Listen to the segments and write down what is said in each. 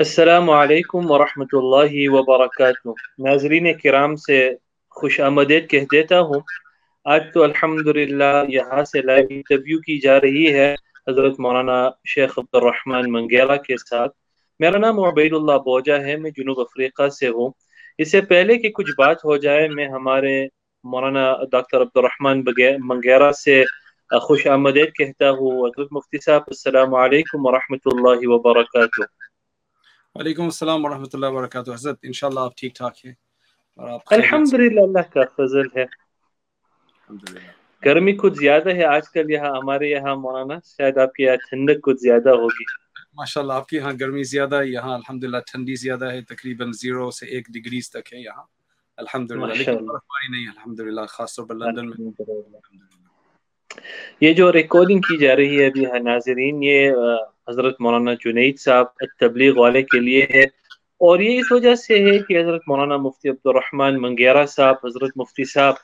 السلام علیکم ورحمۃ اللہ وبرکاتہ۔ ناظرین کرام سے خوش آمدید کہہ دیتا ہوں، آج تو الحمد یہاں سے لائیو انٹرویو کی جا رہی ہے حضرت مولانا شیخ عبد الرحمن منگیرا کے ساتھ۔ میرا نام عبید اللہ بوجا ہے، میں جنوب افریقہ سے ہوں۔ اس سے پہلے کہ کچھ بات ہو جائے، میں ہمارے مولانا ڈاکٹر عبد الرحمن منگیرا سے خوش آمدید کہتا ہوں۔ حضرت مفتی صاحب، السلام علیکم ورحمۃ اللہ وبرکاتہ۔ وعلیکم السلام ورحمۃ اللہ وبرکاتہ۔ حضرت انشاءاللہ آپ ٹھیک ٹھاک ہیں اور آپ الحمد للہ اللہ کا فضل ہے۔ گرمی کچھ زیادہ ہے آج کل یہاں ہمارے یہاں مولانا شاید آپ کے یہاں ٹھنڈک کچھ زیادہ ہوگی۔ ماشاء اللہ آپ کے یہاں گرمی زیادہ ہے یہاں الحمد للہ ٹھنڈی زیادہ ہے تقریباً زیرو سے ایک ڈگریز تک ہے یہاں۔ الحمد للہ نہیں الحمد للہ خاص طور پر لندن میں۔ یہ جو ریکارڈنگ کی جا رہی ہے ابھی ناظرین یہ حضرت مولانا جنید صاحب تبلیغ والے کے لیے ہے۔ اور یہ اس وجہ سے ہے کہ حضرت مولانا مفتی عبد الرحمن منگیرا صاحب، حضرت مفتی صاحب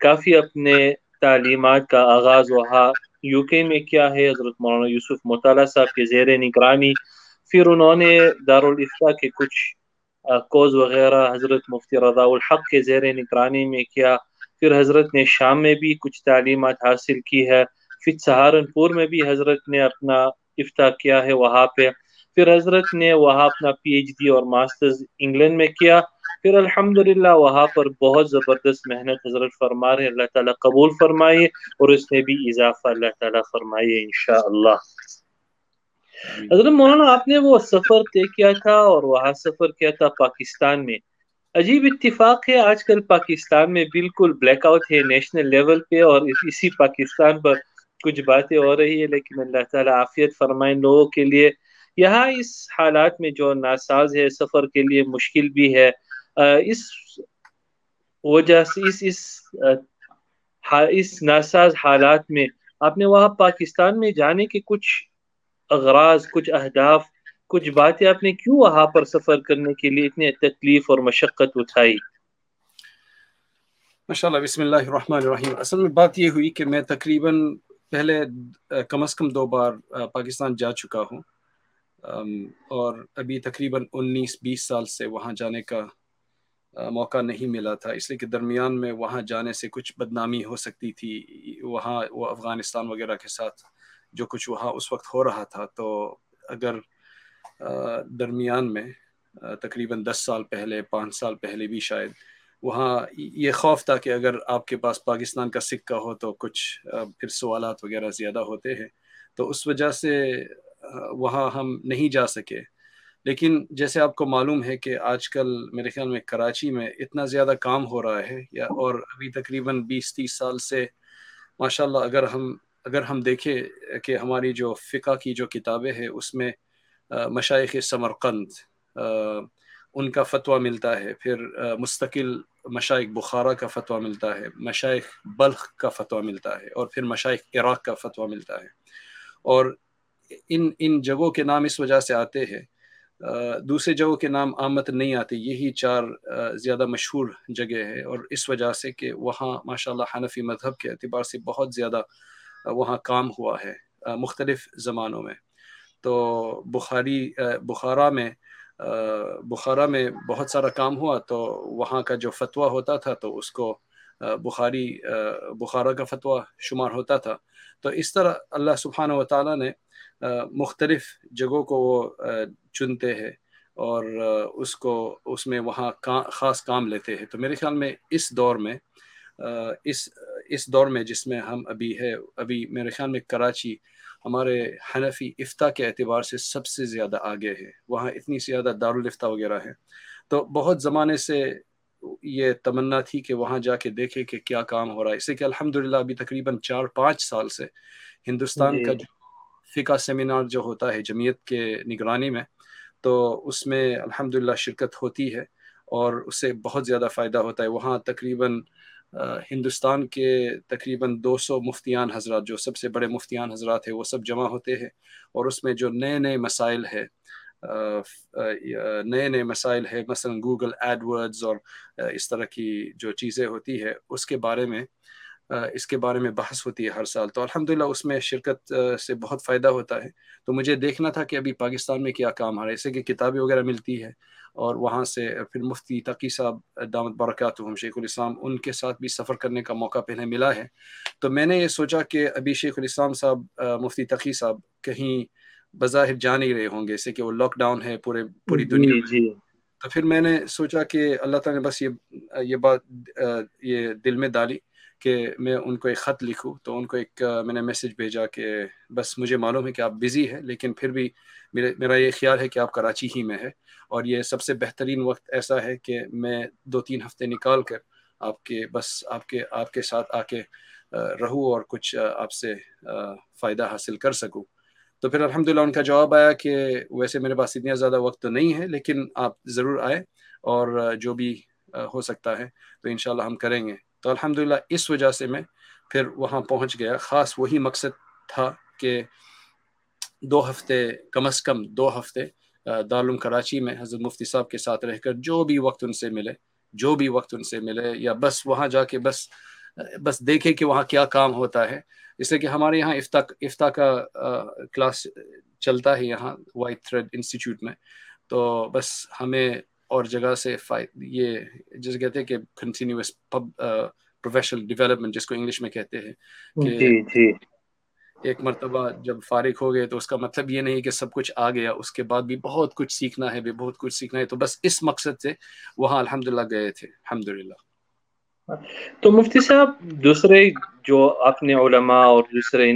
کافی اپنے تعلیمات کا آغاز وہاں یو کے میں کیا ہے۔ حضرت مولانا یوسف مطالعہ صاحب کے زیر نگرانی۔ پھر انہوں نے دارالفتا کے کچھ کوز وغیرہ حضرت مفتی رضا الحق کے زیر نگرانی میں کیا۔ پھر حضرت نے شام میں بھی کچھ تعلیمات حاصل کی ہے۔ پھر سہارنپور میں بھی حضرت نے اپنا افتاح کیا ہے وہاں پہ۔ پھر حضرت نے وہاں اپنا پی ایچ ڈی اور ماسٹرز انگلینڈ میں کیا۔ پھر الحمدللہ وہاں پر بہت زبردست محنت حضرت فرما رہے اللہ تعالیٰ قبول فرمائیے اور اس میں بھی اضافہ اللہ تعالیٰ فرمائیے انشاءاللہ۔ حضرت مولانا، آپ نے وہ سفر طے کیا تھا اور وہاں سفر کیا تھا پاکستان میں؟ عجیب اتفاق ہے، آج کل پاکستان میں بالکل بلیک آؤٹ ہے نیشنل لیول پہ اور اسی پاکستان پر کچھ باتیں ہو رہی ہے لیکن اللہ تعالیٰ عافیت فرمائے لوگوں کے لیے۔ یہاں اس حالات میں جو ناساز ہے، سفر کے لیے مشکل بھی ہے۔ اس وجہ سے، اس اس اس ناساز حالات میں آپ نے وہاں پاکستان میں جانے کے کچھ اغراض، کچھ اہداف، کچھ باتیں آپ نے کیوں وہاں پر سفر کرنے کے لیے اتنے تکلیف اور مشقت اٹھائی؟ ماشاء اللہ بسم اللہ الرحمن الرحیم۔ اصل میں بات یہ ہوئی کہ میں تقریباً پہلے کم از کم دو بار پاکستان جا چکا ہوں۔ اور ابھی تقریباً انیس بیس سال سے وہاں جانے کا موقع نہیں ملا تھا۔ اس لیے کہ درمیان میں وہاں جانے سے کچھ بدنامی ہو سکتی تھی۔ وہاں وہ افغانستان وغیرہ کے ساتھ جو کچھ وہاں اس وقت ہو رہا تھا۔ تو اگر درمیان میں تقریباً دس سال پہلے، پانچ سال پہلے بھی شاید وہاں یہ خوف تھا کہ اگر آپ کے پاس پاکستان کا سکہ ہو تو کچھ پھر سوالات وغیرہ زیادہ ہوتے ہیں۔ تو اس وجہ سے وہاں ہم نہیں جا سکے۔ لیکن جیسے آپ کو معلوم ہے کہ آج کل میرے خیال میں کراچی میں اتنا زیادہ کام ہو رہا ہے یا، اور ابھی تقریباً بیس تیس سال سے ماشاء اللہ اگر ہم اگر ہم دیکھیں کہ ہماری جو فقہ کی جو کتابیں ہیں، اس میں مشائق ثمرقند ان کا فتویٰ ملتا ہے۔ پھر مستقل مشائق بخارا کا فتویٰ ملتا ہے، مشائق بلخ کا فتویٰ ملتا ہے، اور پھر مشائق عراق کا فتویٰ ملتا ہے۔ اور ان ان جگہوں کے نام اس وجہ سے آتے ہیں۔ دوسرے جگہوں کے نام آمد نہیں آتے، یہی چار زیادہ مشہور جگہ ہے اور اس وجہ سے کہ وہاں ماشاء اللہ حنفی مذہب کے اعتبار سے بہت زیادہ وہاں کام ہوا ہے مختلف زمانوں میں۔ تو بخاری بخارا میں بخارا میں بہت سارا کام ہوا تو وہاں کا جو فتویٰ ہوتا تھا تو اس کو بخاری بخارا کا فتویٰ شمار ہوتا تھا۔ تو اس طرح اللہ سبحانہ و تعالیٰ نے مختلف جگہوں کو وہ چنتے ہیں اور اس کو، اس میں وہاں خاص کام لیتے ہیں۔ تو میرے خیال میں اس دور میں اس اس دور میں جس میں ہم ابھی ہے ابھی میرے خیال میں کراچی ہمارے حنفی افتا کے اعتبار سے سب سے زیادہ آگے ہے وہاں اتنی زیادہ دارالفتہ وغیرہ ہے تو بہت زمانے سے یہ تمنا تھی کہ وہاں جا کے دیکھے کہ کیا کام ہو رہا ہے۔ اس سے کہ الحمدللہ ابھی تقریباً چار پانچ سال سے ہندوستان کا جو فقہ سیمینار جو ہوتا ہے جمعیت کے نگرانی میں تو اس میں الحمدللہ شرکت ہوتی ہے اور اس سے بہت زیادہ فائدہ ہوتا ہے۔ وہاں تقریباً ہندوستان کے تقریباً دو سو مفتیان حضرات، جو سب سے بڑے مفتیان حضرات ہیں، وہ سب جمع ہوتے ہیں اور اس میں جو نئے نئے مسائل ہے نئے نئے مسائل ہے مثلا گوگل ایڈ ورڈز اور اس طرح کی جو چیزیں ہوتی ہے اس کے بارے میں اس کے بارے میں بحث ہوتی ہے ہر سال۔ تو الحمدللہ اس میں شرکت سے بہت فائدہ ہوتا ہے۔ تو مجھے دیکھنا تھا کہ ابھی پاکستان میں کیا کام آ رہا ہے۔ جیسے کہ کتابیں وغیرہ ملتی ہے اور وہاں سے پھر مفتی تقی صاحب دامت برکات ہم شیخ الاسلام ان کے ساتھ بھی سفر کرنے کا موقع پہلے ملا ہے۔ تو میں نے یہ سوچا کہ ابھی شیخ الاسلام صاحب مفتی تقی صاحب کہیں بظاہر جا نہیں رہے ہوں گے۔ جیسے کہ وہ لاک ڈاؤن ہے پورے پوری جی، دنیا جی۔ تو پھر میں نے سوچا کہ اللہ تعالیٰ نے بس یہ یہ بات یہ دل میں ڈالی۔ کہ میں ان کو ایک خط لکھوں، تو ان کو ایک میں نے میسج بھیجا کہ بس مجھے معلوم ہے کہ آپ بزی ہے لیکن پھر بھی میرے، میرا یہ خیال ہے کہ آپ کراچی ہی میں ہے اور یہ سب سے بہترین وقت ایسا ہے کہ میں دو تین ہفتے نکال کر آپ کے، بس آپ کے آپ کے ساتھ آ کے رہوں اور کچھ آپ سے فائدہ حاصل کر سکوں۔ تو پھر الحمدللہ ان کا جواب آیا کہ ویسے میرے پاس اتنا زیادہ وقت تو نہیں ہے، لیکن آپ ضرور آئے اور جو بھی ہو سکتا ہے تو انشاءاللہ ہم کریں گے۔ تو الحمدللہ اس وجہ سے میں پھر وہاں پہنچ گیا۔ خاص وہی مقصد تھا کہ دو ہفتے، کم از کم دو ہفتے دارالعلوم کراچی میں حضرت مفتی صاحب کے ساتھ رہ کر جو بھی وقت ان سے ملے، جو بھی وقت ان سے ملے، یا بس وہاں جا کے بس بس دیکھے کہ وہاں کیا کام ہوتا ہے۔ اس لیے کہ ہمارے یہاں افتا افتا کا کلاس چلتا ہے یہاں وائٹ تھریڈ انسٹیٹیوٹ میں۔ تو بس ہمیں اور جگہ سے یہ جیسے کہتے ہیں کہ کنٹینیوس پروفیشنل ڈیولپمنٹ جس کو انگلش میں کہتے ہیں کہ جی جی۔ ایک مرتبہ جب فارغ ہو گئے تو اس کا مطلب یہ نہیں کہ سب کچھ آ گیا اس کے بعد بھی بہت کچھ سیکھنا ہے بھی بہت کچھ سیکھنا ہے۔ تو بس اس مقصد سے وہاں الحمد گئے تھے۔ الحمد تو مفتی صاحب دوسرے جو اپنے علماء اور دوسرے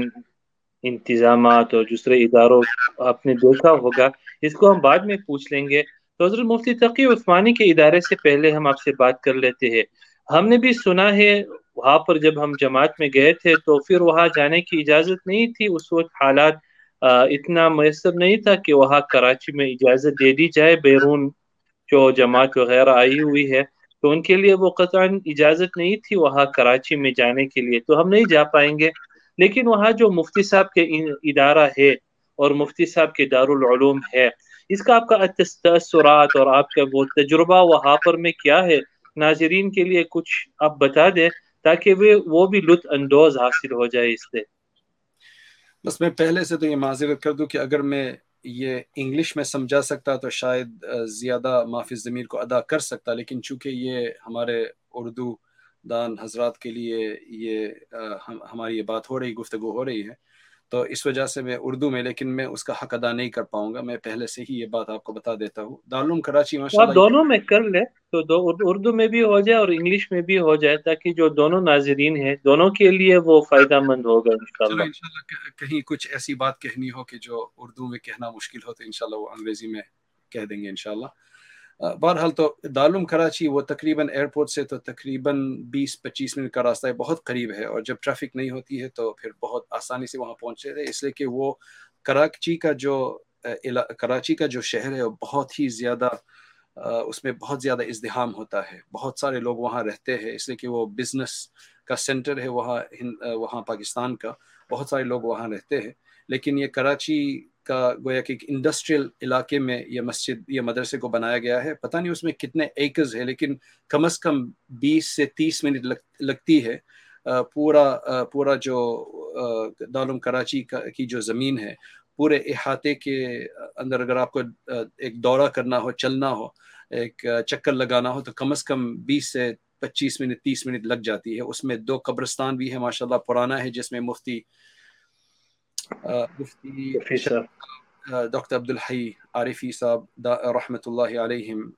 انتظامات اور دوسرے اداروں آپ نے دیکھا ہوگا اس کو ہم بعد میں پوچھ لیں گے۔ تو حضرت مفتی تقی عثمانی کے ادارے سے پہلے ہم آپ سے بات کر لیتے ہیں۔ ہم نے بھی سنا ہے وہاں پر جب ہم جماعت میں گئے تھے تو پھر وہاں جانے کی اجازت نہیں تھی۔ اس وقت حالات اتنا میسر نہیں تھا کہ وہاں کراچی میں اجازت دے دی جائے۔ بیرون جو جماعت وغیرہ آئی ہوئی ہے تو ان کے لیے وہ قطع اجازت نہیں تھی وہاں کراچی میں جانے کے لیے۔ تو ہم نہیں جا پائیں گے۔ لیکن وہاں جو مفتی صاحب کے ادارہ ہے اور مفتی صاحب کے دارالعلوم ہے اس کا آپ کا تاثرات اور آپ کا وہ تجربہ وہاں پر میں کیا ہے؟ ناظرین کے لیے کچھ آپ بتا دیں تاکہ وہ وہ بھی لطف اندوز حاصل ہو جائے اس سے۔ بس میں پہلے سے تو یہ معذرت کر دوں کہ اگر میں یہ انگلش میں سمجھا سکتا تو شاید زیادہ معافی ضمیر کو ادا کر سکتا، لیکن چونکہ یہ ہمارے اردو دان حضرات کے لیے یہ ہماری یہ بات ہو رہی، گفتگو ہو رہی ہے تو اس وجہ سے میں اردو میں لیکن میں اس کا حق ادا نہیں کر پاؤں گا۔ میں پہلے سے ہی یہ بات آپ کو بتا دیتا ہوں۔ دارالعلوم کراچی آپ دونوں میں کر لیں تو دو اردو میں بھی ہو جائے اور انگلش میں بھی ہو جائے تاکہ جو دونوں ناظرین ہیں دونوں کے لیے وہ فائدہ مند ہوگا انشاءاللہ۔ کہیں کچھ ایسی بات کہنی ہو کہ جو اردو میں کہنا مشکل ہو تو انشاءاللہ وہ انگریزی میں کہہ دیں گے انشاءاللہ۔ بہرحال تو دارالعلوم کراچی وہ تقریباً ایئرپورٹ سے تو تقریباً بیس پچیس منٹ کا راستہ ہے، بہت قریب ہے اور جب ٹریفک نہیں ہوتی ہے تو پھر بہت آسانی سے وہاں پہنچے تھے اس لیے کہ وہ کراچی کا جو کراچی کا جو شہر ہے وہ بہت ہی زیادہ اس میں بہت زیادہ ازدحام ہوتا ہے، بہت سارے لوگ وہاں رہتے ہیں، اس لیے کہ وہ بزنس کا سینٹر ہے، وہاں وہاں پاکستان کا بہت سارے لوگ وہاں رہتے ہیں، لیکن یہ کراچی کا گویا کہ ایک انڈسٹریل علاقے میں یہ مسجد، یہ مدرسے کو بنایا گیا ہے۔ پتہ نہیں اس میں کتنے ایکرز ہے، لیکن کم از کم بیس سے تیس منٹ لگتی ہے۔ پورا پورا جو دارالعلوم کراچی کی جو زمین ہے، پورے احاطے کے اندر اگر آپ کو ایک دورہ کرنا ہو، چلنا ہو، ایک چکر لگانا ہو، تو کم از کم بیس سے پچیس منٹ، تیس منٹ لگ جاتی ہے۔ اس میں دو قبرستان بھی ہے ماشاء اللہ پرانا ہے، جس میں مفتی مفتی ڈاکٹر عبدالحی عارفی صاحب رحمۃ اللہ علیہم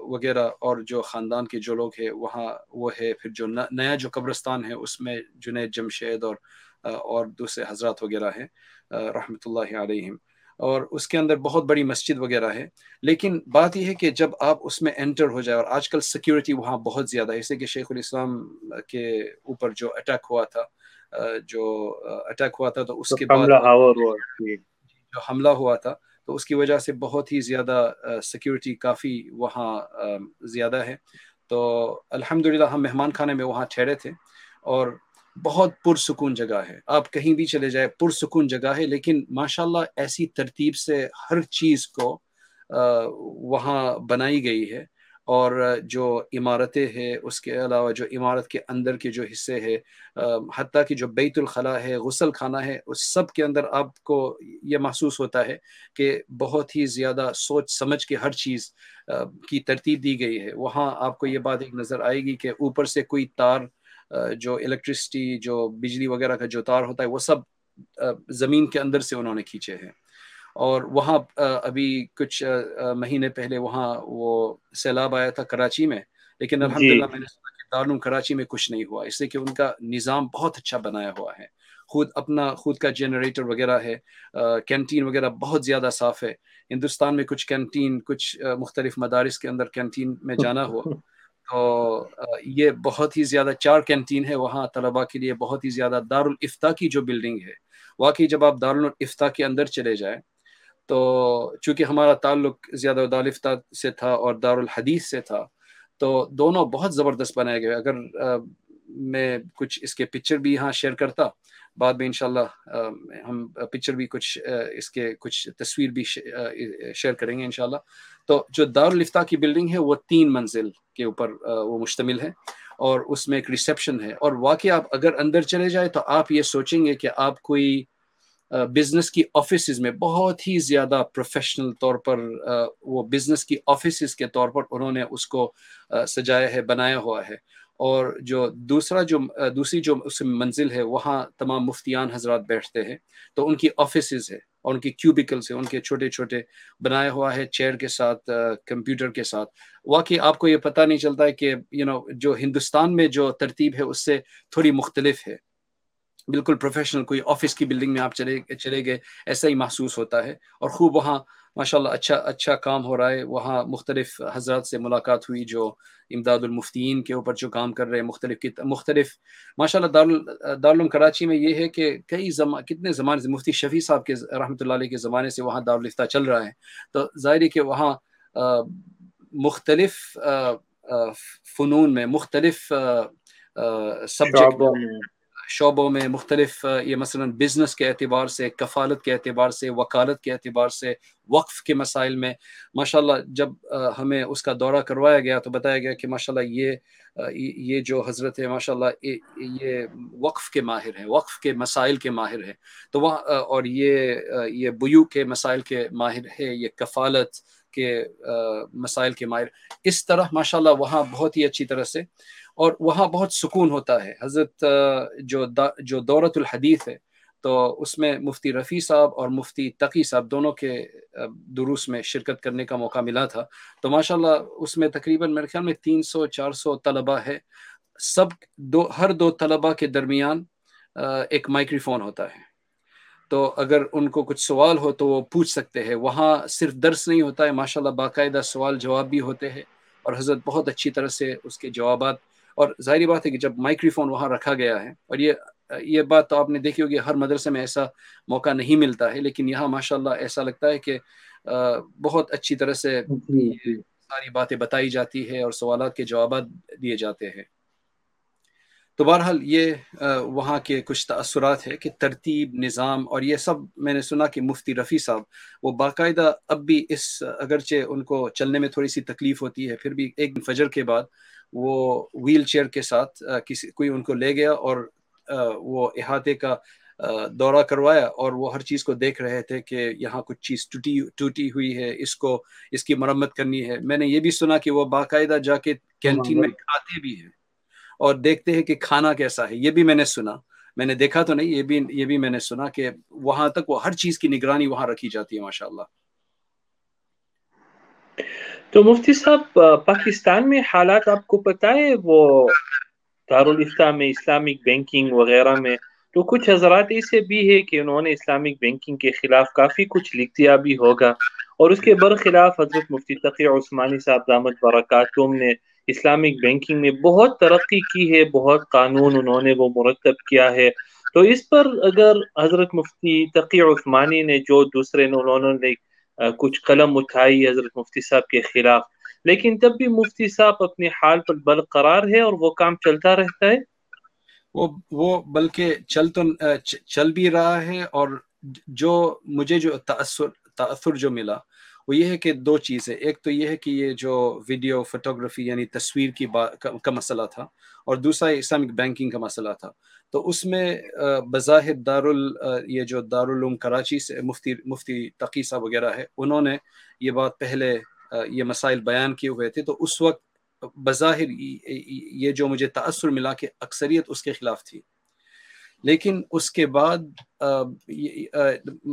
وغیرہ اور جو خاندان کے جو لوگ ہیں وہاں وہ ہے پھر جو نیا جو قبرستان ہے اس میں جنید جمشید اور اور دوسرے حضرات وغیرہ ہیں رحمۃ اللہ علیہم۔ اور اس کے اندر بہت بڑی مسجد وغیرہ ہے۔ لیکن بات یہ ہے کہ جب آپ اس میں انٹر ہو جائے اور آج کل سیکیورٹی وہاں بہت زیادہ ہے اسے کہ شیخ الاسلام کے اوپر جو اٹیک ہوا تھا جو اٹیک ہوا تھا تو اس کے بعد جو حملہ ہوا تھا تو اس کی وجہ سے بہت ہی زیادہ سیکیورٹی کافی وہاں زیادہ ہے۔ تو الحمد ہم مہمان خانے میں وہاں ٹھہرے تھے اور بہت پرسکون جگہ ہے۔ آپ کہیں بھی چلے جائے پرسکون جگہ ہے لیکن ماشاء اللہ ایسی ترتیب سے ہر چیز کو وہاں بنائی گئی ہے۔ اور جو عمارتیں ہیں، اس کے علاوہ جو عمارت کے اندر کے جو حصے ہیں حتیٰ کہ جو بیت الخلاء ہے، غسل خانہ ہے، اس سب کے اندر آپ کو یہ محسوس ہوتا ہے کہ بہت ہی زیادہ سوچ سمجھ کے ہر چیز کی ترتیب دی گئی ہے۔ وہاں آپ کو یہ بات ایک نظر آئے گی کہ اوپر سے کوئی تار جو الیکٹرسٹی، جو بجلی وغیرہ کا جو تار ہوتا ہے، وہ سب زمین کے اندر سے انہوں نے کھینچے ہیں۔ اور وہاں ابھی کچھ مہینے پہلے وہاں وہ سیلاب آیا تھا کراچی میں لیکن جی۔ الحمد للہ میں نے سنا کہ دارالعلوم کراچی میں کچھ نہیں ہوا اس سے کہ ان کا نظام بہت اچھا بنایا ہوا ہے۔ خود اپنا خود کا جنریٹر وغیرہ ہے کینٹین وغیرہ بہت زیادہ صاف ہے۔ ہندوستان میں کچھ کینٹین کچھ مختلف مدارس کے اندر کینٹین میں جانا ہوا۔ تو یہ بہت ہی زیادہ چار کینٹین ہے وہاں طلباء کے لیے بہت ہی زیادہ دارالفتا کی جو بلڈنگ ہے۔ واقعی جب آپ دارالفتا کے اندر چلے جائیں تو چونکہ ہمارا تعلق زیادہ دارالفتہ سے تھا اور دارالحدیث سے تھا، تو دونوں بہت زبردست بنائے گئے۔ اگر میں کچھ اس کے پکچر بھی یہاں شیئر کرتا، بعد میں انشاءاللہ ہم پکچر بھی کچھ اس کے کچھ تصویر بھی شیئر کریں گے انشاءاللہ۔ تو جو دارالفتہ کی بلڈنگ ہے، وہ تین منزل کے اوپر وہ مشتمل ہے اور اس میں ایک ریسیپشن ہے۔ اور واقعی آپ اگر اندر چلے جائے تو آپ یہ سوچیں گے کہ آپ کوئی بزنس کی آفیسز میں بہت ہی زیادہ پروفیشنل طور پر وہ بزنس کی آفیسز کے طور پر انہوں نے اس کو سجایا ہے، بنایا ہوا ہے۔ اور جو دوسرا جو دوسری جو اس منزل ہے، وہاں تمام مفتیان حضرات بیٹھتے ہیں۔ تو ان کی آفیسز ہے اور ان کی کیوبیکلس ہیں، ان کے چھوٹے چھوٹے بنایا ہوا ہے چیئر کے ساتھ کمپیوٹر کے ساتھ۔ واقعی آپ کو یہ پتہ نہیں چلتا ہے کہ یو نو جو ہندوستان میں جو ترتیب ہے، اس سے تھوڑی مختلف ہے۔ بالکل پروفیشنل کوئی آفس کی بلڈنگ میں آپ چلے چلے گئے، ایسا ہی محسوس ہوتا ہے اور خوب وہاں ماشاء اللہ اچھا اچھا کام ہو رہا ہے۔ وہاں مختلف حضرات سے ملاقات ہوئی جو امداد المفتین کے اوپر جو کام کر رہے ہیں، مختلف مختلف ماشاء اللہ دار دارالعلوم کراچی میں یہ ہے کہ کئی زمان کتنے زمانے سے مفتی شفیع صاحب کے رحمۃ اللہ علیہ کے زمانے سے وہاں دارالفتہ چل رہا ہے۔ تو ظاہر ہے کہ وہاں مختلف فنون میں مختلف سبجیکٹ شعبوں میں مختلف یہ مثلا بزنس کے اعتبار سے، کفالت کے اعتبار سے، وکالت کے اعتبار سے، وقف کے مسائل میں، ماشاءاللہ جب ہمیں اس کا دورہ کروایا گیا تو بتایا گیا کہ ماشاءاللہ یہ یہ جو حضرت ہے ماشاءاللہ یہ وقف کے ماہر ہیں، وقف کے مسائل کے ماہر ہیں۔ تو وہاں اور یہ یہ بیو کے مسائل کے ماہر ہے یہ کفالت کے مسائل کے ماہر اس طرح ماشاءاللہ وہاں بہت ہی اچھی طرح سے، اور وہاں بہت سکون ہوتا ہے۔ حضرت جو جو دورت الحدیث ہے، تو اس میں مفتی رفیع صاحب اور مفتی تقی صاحب دونوں کے دروس میں شرکت کرنے کا موقع ملا تھا۔ تو ماشاءاللہ اس میں تقریباً میرے خیال میں تین سو، چار سو طلباء ہے۔ سب دو، ہر دو طلباء کے درمیان ایک مائکری فون ہوتا ہے۔ تو اگر ان کو کچھ سوال ہو تو وہ پوچھ سکتے ہیں۔ وہاں صرف درس نہیں ہوتا ہے ماشاءاللہ باقاعدہ سوال جواب بھی ہوتے ہیں اور حضرت بہت اچھی طرح سے اس کے جوابات۔ اور ظاہری بات ہے کہ جب مائکری فون وہاں رکھا گیا ہے اور یہ یہ بات تو آپ نے دیکھی ہوگی ہر مدرسے میں ایسا موقع نہیں ملتا ہے لیکن یہاں ماشاء اللہ ایسا لگتا ہے کہ بہت اچھی طرح سے جی، جی۔ ساری باتیں بتائی جاتی ہے اور سوالات کے جوابات دیے جاتے ہیں۔ تو بہرحال یہ وہاں کے کچھ تأثرات ہے کہ ترتیب نظام اور یہ سب میں نے سنا کہ مفتی رفیع صاحب وہ باقاعدہ اب بھی اس اگرچہ ان کو چلنے میں تھوڑی سی تکلیف ہوتی ہے پھر بھی ایک فجر کے بعد وہ ویل چیئر کے ساتھ کسی کوئی ان کو لے گیا اور وہ احاطے کا دورہ کروایا اور وہ ہر چیز کو دیکھ رہے تھے کہ یہاں کچھ چیز ٹوٹی ٹوٹی ہوئی ہے اس کو اس کی مرمت کرنی ہے۔ میں نے یہ بھی سنا کہ وہ باقاعدہ جا کے کینٹین میں کھاتے بھی ہیں۔ اور دیکھتے ہیں کہ کھانا کیسا ہے۔ یہ بھی میں نے سنا۔ میں نے دیکھا تو نہیں، یہ بھی یہ بھی میں نے سنا کہ وہاں تک وہ ہر چیز کی نگرانی وہاں رکھی جاتی ہے ماشاء اللہ تو مفتی صاحب، پاکستان میں حالات آپ کو پتہ ہے، وہ دارالفتہ میں اسلامک بینکنگ وغیرہ میں، تو کچھ حضرات ایسے بھی ہے کہ انہوں نے اسلامک بینکنگ کے خلاف کافی کچھ لکھ دیا بھی ہوگا۔ اور اس کے برخلاف حضرت مفتی تقی عثمانی صاحب، دامت برکاتم نے اسلامک بینکنگ میں بہت ترقی کی ہے، بہت قانون انہوں نے وہ مرتب کیا ہے۔ تو اس پر اگر حضرت مفتی تقی عثمانی نے جو دوسرے انہوں نے کچھ قلم اٹھائی حضرت مفتی صاحب کے خلاف۔ لیکن تب بھی مفتی صاحب اپنے حال پر برقرار ہے اور وہ کام چلتا رہتا ہے؟ وہ وہ بلکہ چل تو چل بھی رہا ہے اور جو مجھے جو تأثر تأثر جو ملا وہ یہ ہے کہ دو چیزیں، ایک تو یہ ہے کہ یہ جو ویڈیو فوٹوگرافی یعنی تصویر کی کا مسئلہ تھا اور دوسرا اسلامک بینکنگ کا مسئلہ تھا۔ تو اس میں بظاہر دار یہ جو دارالعلوم کراچی سے مفتی مفتی تقی صاحب وغیرہ ہے انہوں نے یہ بات پہلے یہ مسائل بیان کیے ہوئے تھے۔ تو اس وقت بظاہر یہ جو مجھے تأثر ملا کہ اکثریت اس کے خلاف تھی۔ لیکن اس کے بعد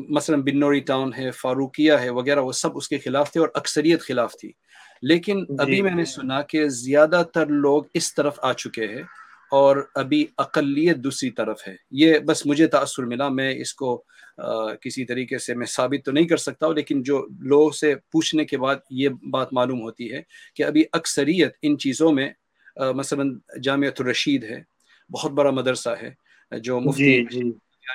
مثلا بنوری ٹاؤن ہے فاروقیہ ہے وغیرہ وہ سب اس کے خلاف تھے اور اکثریت خلاف تھی لیکن جی، ابھی میں نے جی۔ سنا کہ زیادہ تر لوگ اس طرف آ چکے ہیں اور ابھی اقلیت دوسری طرف ہے یہ بس مجھے تأثر ملا میں اس کو کسی طریقے سے میں ثابت تو نہیں کر سکتا ہوں لیکن جو لوگوں سے پوچھنے کے بعد یہ بات معلوم ہوتی ہے کہ ابھی اکثریت ان چیزوں میں مثلا جامعۃ الرشید ہے بہت بڑا مدرسہ ہے جو مفتی جی جی۔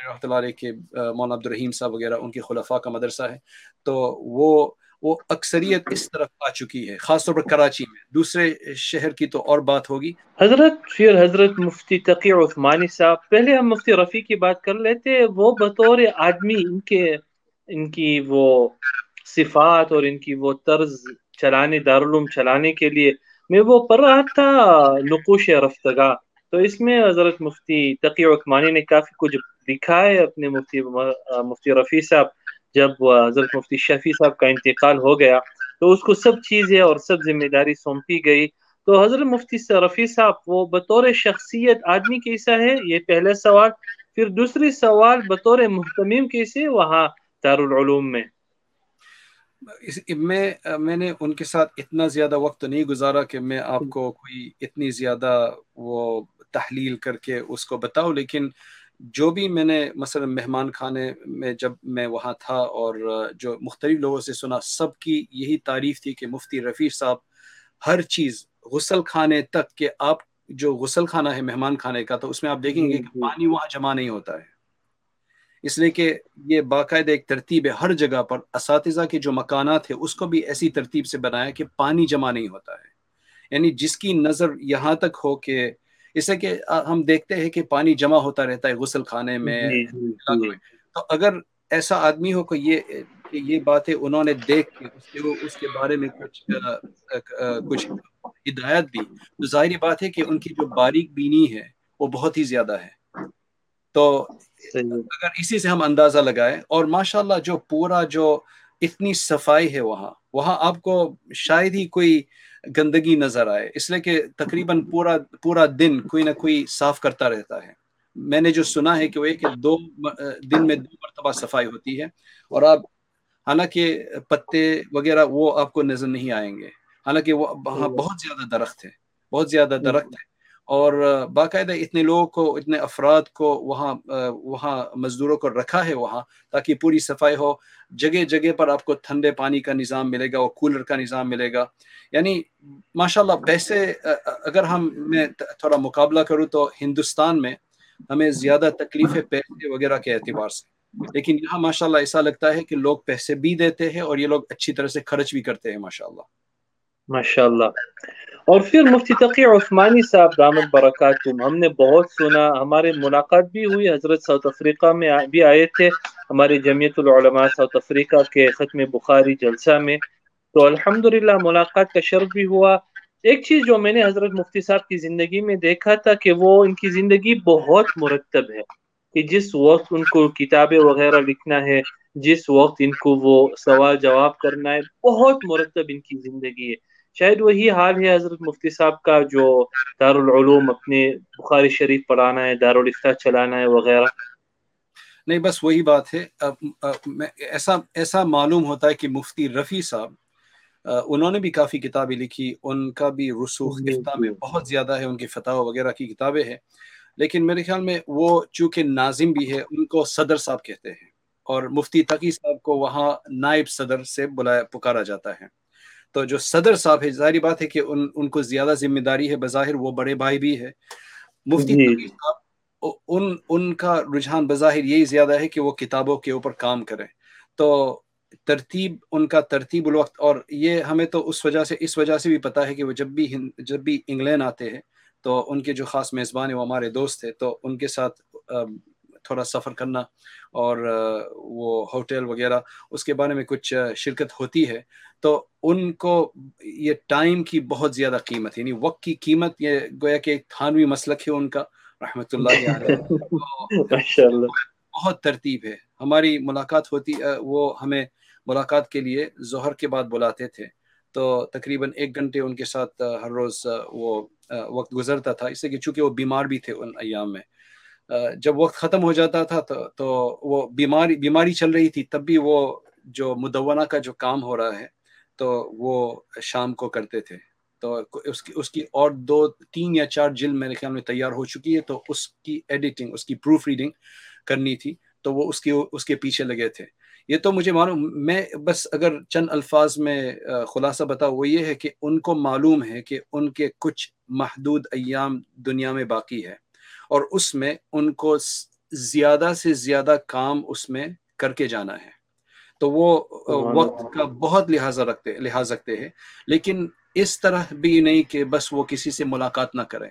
رحمۃ اللہ علیہ کے مولانا عبد الرحیم صاحب وغیرہ ان کے خلفاء کا مدرسہ ہے۔ تو وہ وہ اکثریت اس طرف آ چکی ہے خاص طور پر کراچی میں۔ دوسرے شہر کی تو اور بات ہوگی۔ حضرت پھر حضرت مفتی تقی عثمانی صاحب پہلے ہم مفتی رفیع کی بات کر لیتے وہ بطور آدمی ان کے ان کی وہ صفات اور ان کی وہ طرز چلانے دارالعلوم چلانے کے لیے میں وہ پڑھ رہا تھا نقوش رفتگاہ۔ تو اس میں حضرت مفتی تقی عثمانی نے کافی کچھ لکھا ہے اپنے مفتی مفتی رفیع صاحب جب حضرت مفتی شفیع صاحب کا انتقال ہو گیا تو اس کو سب چیزیں اور سب ذمہ داری سونپی گئی۔ تو حضرت مفتی رفیع صاحب وہ بطور شخصیت آدمی کیسا ہے؟ یہ پہلا سوال۔ پھر دوسری سوال بطور محتمیم کیسے؟ وہاں دارالعلوم میں۔ میں میں نے ان کے ساتھ اتنا زیادہ وقت نہیں گزارا کہ میں آپ کو کوئی اتنی زیادہ وہ تحلیل کر کے اس کو بتاؤ۔ لیکن جو بھی میں نے مثلا مہمان خانے میں جب میں وہاں تھا اور جو مختلف لوگوں سے سنا سب کی یہی تعریف تھی کہ مفتی رفیع صاحب ہر چیز غسل خانے تک کہ آپ جو غسل خانہ ہے مہمان خانے کا تو اس میں آپ دیکھیں گے کہ پانی وہاں جمع نہیں ہوتا ہے۔ اس لیے کہ یہ باقاعدہ ایک ترتیب ہے ہر جگہ پر۔ اساتذہ کے جو مکانات ہیں اس کو بھی ایسی ترتیب سے بنایا کہ پانی جمع نہیں ہوتا ہے۔ یعنی جس کی نظر یہاں تک ہو کہ اس سے کہ ہم دیکھتے ہیں کہ پانی جمع ہوتا رہتا ہے غسل خانے میں جی، جی، جی۔ تو اگر ایسا آدمی ہو کہ یہ کہ یہ باتیں انہوں نے دیکھ کے اس کے اس کے بارے میں کچھ کچھ ہدایت دی تو ظاہری بات ہے کہ ان کی جو باریک بینی ہے وہ بہت ہی زیادہ ہے تو اگر اسی سے ہم اندازہ لگائیں اور ماشاءاللہ جو پورا جو اتنی صفائی ہے وہاں۔ وہاں آپ کو شاید ہی کوئی گندگی نظر آئے۔ اس لیے کہ تقریباً پورا پورا دن کوئی نہ کوئی صاف کرتا رہتا ہے۔ میں نے جو سنا ہے کہ وہ ایک دو دن میں دو مرتبہ صفائی ہوتی ہے اور آپ حالانکہ پتے وغیرہ وہ آپ کو نظر نہیں آئیں گے۔ حالانکہ وہ وہاں بہت زیادہ درخت ہے۔ بہت زیادہ درخت ہے۔ اور باقاعدہ اتنے لوگوں کو، اتنے افراد کو وہاں وہاں مزدوروں کو رکھا ہے وہاں تاکہ پوری صفائی ہو۔ جگہ جگہ پر آپ کو ٹھنڈے پانی کا نظام ملے گا اور کولر کا نظام ملے گا۔ یعنی ماشاء اللہ پیسے، اگر ہم میں تھوڑا مقابلہ کروں تو ہندوستان میں ہمیں زیادہ تکلیفیں پیسے وغیرہ کے اعتبار سے۔ لیکن یہاں ماشاء اللہ ایسا لگتا ہے کہ لوگ پیسے بھی دیتے ہیں اور یہ لوگ اچھی طرح سے خرچ بھی کرتے ہیں ماشاء اللہ ماشاء اللہ اور پھر مفتی تقی عثمانی صاحب دامت برکات ہم نے بہت سنا ہمارے ملاقات بھی ہوئی، حضرت ساؤتھ افریقہ میں بھی آئے تھے ہمارے جمعیت العلماء ساؤتھ افریقہ کے ختم بخاری جلسہ میں۔ تو الحمدللہ ملاقات کا شرف بھی ہوا۔ ایک چیز جو میں نے حضرت مفتی صاحب کی زندگی میں دیکھا تھا کہ وہ ان کی زندگی بہت مرتب ہے، کہ جس وقت ان کو کتابیں وغیرہ لکھنا ہے، جس وقت ان کو وہ سوال جواب کرنا ہے، بہت مرتب ان کی زندگی ہے۔ شاید وہی حال ہے حضرت مفتی صاحب کا جو دارالعلوم اپنے بخاری شریف پڑھانا ہے دارالفتہ چلانا ہے وغیرہ۔ نہیں بس وہی بات ہے۔ ایسا ایسا معلوم ہوتا ہے کہ مفتی رفیع صاحب انہوں نے بھی کافی کتابیں لکھی ان کا بھی رسوخ جی، میں جی۔ بہت زیادہ ہے ان کی فتح وغیرہ کی کتابیں ہیں۔ لیکن میرے خیال میں وہ چونکہ ناظم بھی ہے ان کو صدر صاحب کہتے ہیں۔ اور مفتی تقی صاحب کو وہاں نائب صدر سے بلایا پکارا جاتا ہے۔ تو جو صدر صاحب ہے ظاہری بات ہے کہ ان ان کو زیادہ ذمہ داری ہے بظاہر وہ بڑے بھائی بھی ہے مفتی جی۔ صاحب ان ان کا رجحان بظاہر یہی زیادہ ہے کہ وہ کتابوں کے اوپر کام کریں۔ تو ترتیب ان کا ترتیب الوقت اور یہ ہمیں تو اس وجہ سے اس وجہ سے بھی پتا ہے کہ وہ جب بھی جب بھی انگلینڈ آتے ہیں تو ان کے جو خاص میزبان ہیں وہ ہمارے دوست تھے تو ان کے ساتھ تھوڑا سفر کرنا اور وہ ہوٹل وغیرہ اس کے بارے میں کچھ شرکت ہوتی ہے تو ان کو یہ ٹائم کی بہت زیادہ قیمت یعنی وقت کی قیمت یہ گویا کہ ایک تھانوی مسلک ہے ان کا رحمۃ اللہ بہت ترتیب ہے۔ ہماری ملاقات ہوتی وہ ہمیں ملاقات کے لیے ظہر کے بعد بلاتے تھے تو تقریباً ایک گھنٹے ان کے ساتھ ہر روز وہ وقت گزرتا تھا اس سے کہ چونکہ وہ بیمار بھی تھے ان ایام میں جب وقت ختم ہو جاتا تھا تو تو وہ بیماری بیماری چل رہی تھی، تب بھی وہ جو مدونہ کا جو کام ہو رہا ہے، تو وہ شام کو کرتے تھے۔ تو اس کی اس کی اور دو، تین یا چار جلد میرے خیال میں تیار ہو چکی ہے، تو اس کی ایڈیٹنگ اس کی پروف ریڈنگ کرنی تھی، تو وہ اس کی، اس کے پیچھے لگے تھے۔ یہ تو مجھے معلوم، میں بس اگر چند الفاظ میں خلاصہ بتاؤ وہ یہ ہے کہ ان کو معلوم ہے کہ ان کے کچھ محدود ایام دنیا میں باقی ہے۔ اور اس میں ان کو زیادہ سے زیادہ کام اس میں کر کے جانا ہے۔ تو وہ وقت کا بہت لحاظہ رکھتے لحاظ رکھتے ہیں۔ لیکن اس طرح بھی نہیں کہ بس وہ کسی سے ملاقات نہ کریں۔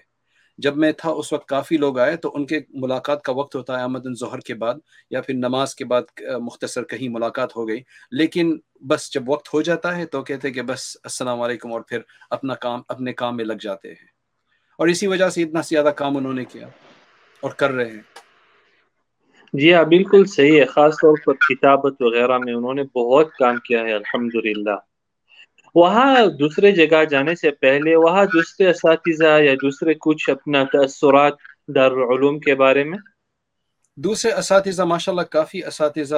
جب میں تھا اس وقت کافی لوگ آئے تو ان کے ملاقات کا وقت ہوتا ہے احمد ظہر کے بعد یا پھر نماز کے بعد مختصر کہیں ملاقات ہو گئی۔ لیکن بس جب وقت ہو جاتا ہے تو کہتے کہ بس السلام علیکم اور پھر اپنا کام اپنے کام میں لگ جاتے ہیں۔ اور اسی وجہ سے اتنا زیادہ کام انہوں نے کیا اور کر رہے ہیں۔ جی ہاں بالکل صحیح ہے۔ خاص طور پر کتابت وغیرہ میں انہوں نے بہت کام کیا ہے، الحمدللہ۔ وہاں دوسرے جگہ جانے سے پہلے، وہاں دوسرے اساتذہ یا دوسرے کچھ اپنا تأثرات دارالعلوم کے بارے میں؟ دوسرے اساتذہ ماشاءاللہ کافی اساتذہ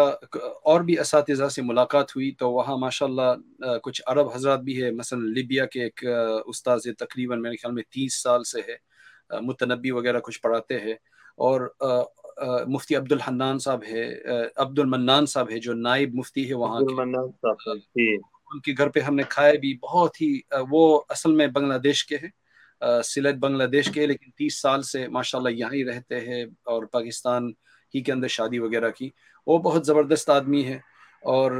اور بھی اساتذہ سے ملاقات ہوئی۔ تو وہاں ماشاءاللہ کچھ عرب حضرات بھی ہے مثلا لیبیا کے ایک استاذ تقریباً میرے خیال میں تیس سال سے ہے متنبی وغیرہ کچھ پڑھاتے ہیں۔ اور مفتی عبد الحنان صاحب ہے عبد المنان صاحب ہے جو نائب مفتی ہے وہاں ان کے گھر پہ ہم نے کھائے بھی۔ بہت ہی وہ اصل میں بنگلہ دیش کے ہیں۔ سلٹ بنگلہ دیش کے، لیکن تیس سال سے ماشاءاللہ یہاں ہی رہتے ہیں اور پاکستان ہی کے اندر شادی وغیرہ کی۔ وہ بہت زبردست آدمی ہے اور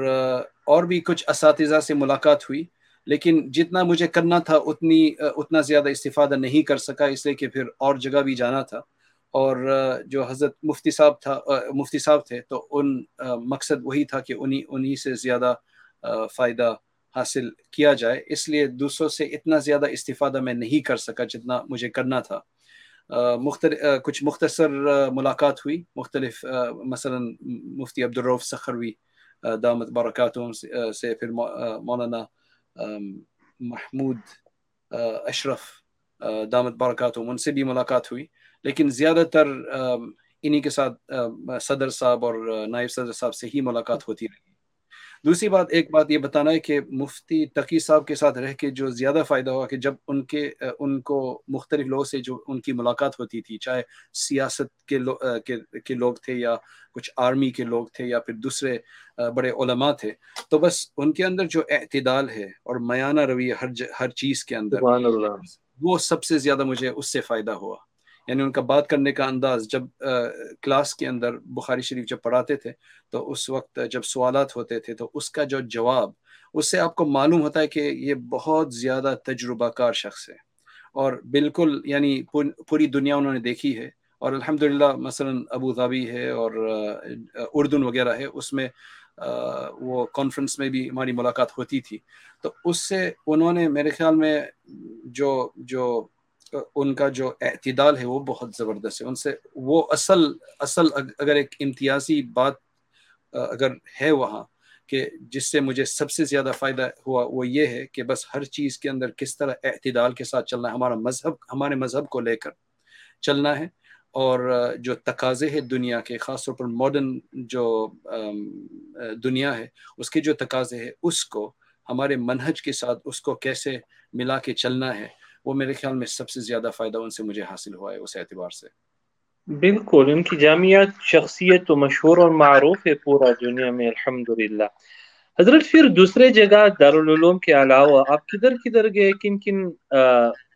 اور بھی کچھ اساتذہ سے ملاقات ہوئی، لیکن جتنا مجھے کرنا تھا، اتنی اتنا زیادہ استفادہ نہیں کر سکا، اس لیے کہ پھر اور جگہ بھی جانا تھا۔ اور جو حضرت مفتی صاحب تھا مفتی صاحب تھے، تو ان مقصد وہی تھا کہ انہی انہی سے زیادہ فائدہ حاصل کیا جائے، اس لیے دوسروں سے اتنا زیادہ استفادہ میں نہیں کر سکا جتنا مجھے کرنا تھا۔ مختلف کچھ مختصر ملاقات ہوئی۔ مختلف مثلا مفتی عبدالروف سخروی دامت برکاتوں سے پھر مولانا محمود اشرف دامت برکاتوں ان سے بھی ملاقات ہوئی۔ لیکن زیادہ تر انہی کے ساتھ صدر صاحب اور نائب صدر صاحب سے ہی ملاقات ہوتی رہی۔ دوسری بات ایک بات یہ بتانا ہے کہ مفتی تقی صاحب کے ساتھ رہ کے جو زیادہ فائدہ ہوا کہ جب ان کے ان کو مختلف لوگوں سے جو ان کی ملاقات ہوتی تھی چاہے سیاست کے لو, کے لوگ تھے یا کچھ آرمی کے لوگ تھے یا پھر دوسرے بڑے علماء تھے تو بس ان کے اندر جو اعتدال ہے اور میانہ رویہ ہر ہر چیز کے اندر وہ سب سے زیادہ مجھے اس سے فائدہ ہوا۔ یعنی ان کا بات کرنے کا انداز جب کلاس کے اندر بخاری شریف جب پڑھاتے تھے تو اس وقت جب سوالات ہوتے تھے تو اس کا جو جواب، اس سے آپ کو معلوم ہوتا ہے کہ یہ بہت زیادہ تجربہ کار شخص ہے۔ اور بالکل یعنی پوری دنیا انہوں نے دیکھی ہے۔ اور الحمد للہ مثلاً ابو ظہبی ہے اور اردن وغیرہ ہے، اس میں وہ کانفرنس میں بھی ہماری ملاقات ہوتی تھی۔ تو اس سے انہوں نے میرے خیال میں جو جو ان کا جو اعتدال ہے وہ بہت زبردست ہے۔ ان سے وہ اصل اصل اگر ایک امتیازی بات اگر ہے وہاں کہ جس سے مجھے سب سے زیادہ فائدہ ہوا، وہ یہ ہے کہ بس ہر چیز کے اندر کس طرح اعتدال کے ساتھ چلنا ہے، ہمارا مذہب، ہمارے مذہب کو لے کر چلنا ہے۔ اور جو تقاضے ہے دنیا کے، خاص طور پر ماڈرن جو دنیا ہے، اس کے جو تقاضے ہے اس کو، ہمارے منہج کے ساتھ، اس کو کیسے ملا کے چلنا ہے وہ میرے خیال میں سب سے زیادہ فائدہ ان سے مجھے حاصل ہوا ہے اس اعتبار سے۔ بالکل ان کی جامعات شخصیت تو مشہور اور معروف ہے پورا دنیا میں الحمدللہ۔ حضرت پھر دوسرے جگہ دارالعلوم کے علاوہ آپ کدھر کدھر گئے؟ کن کن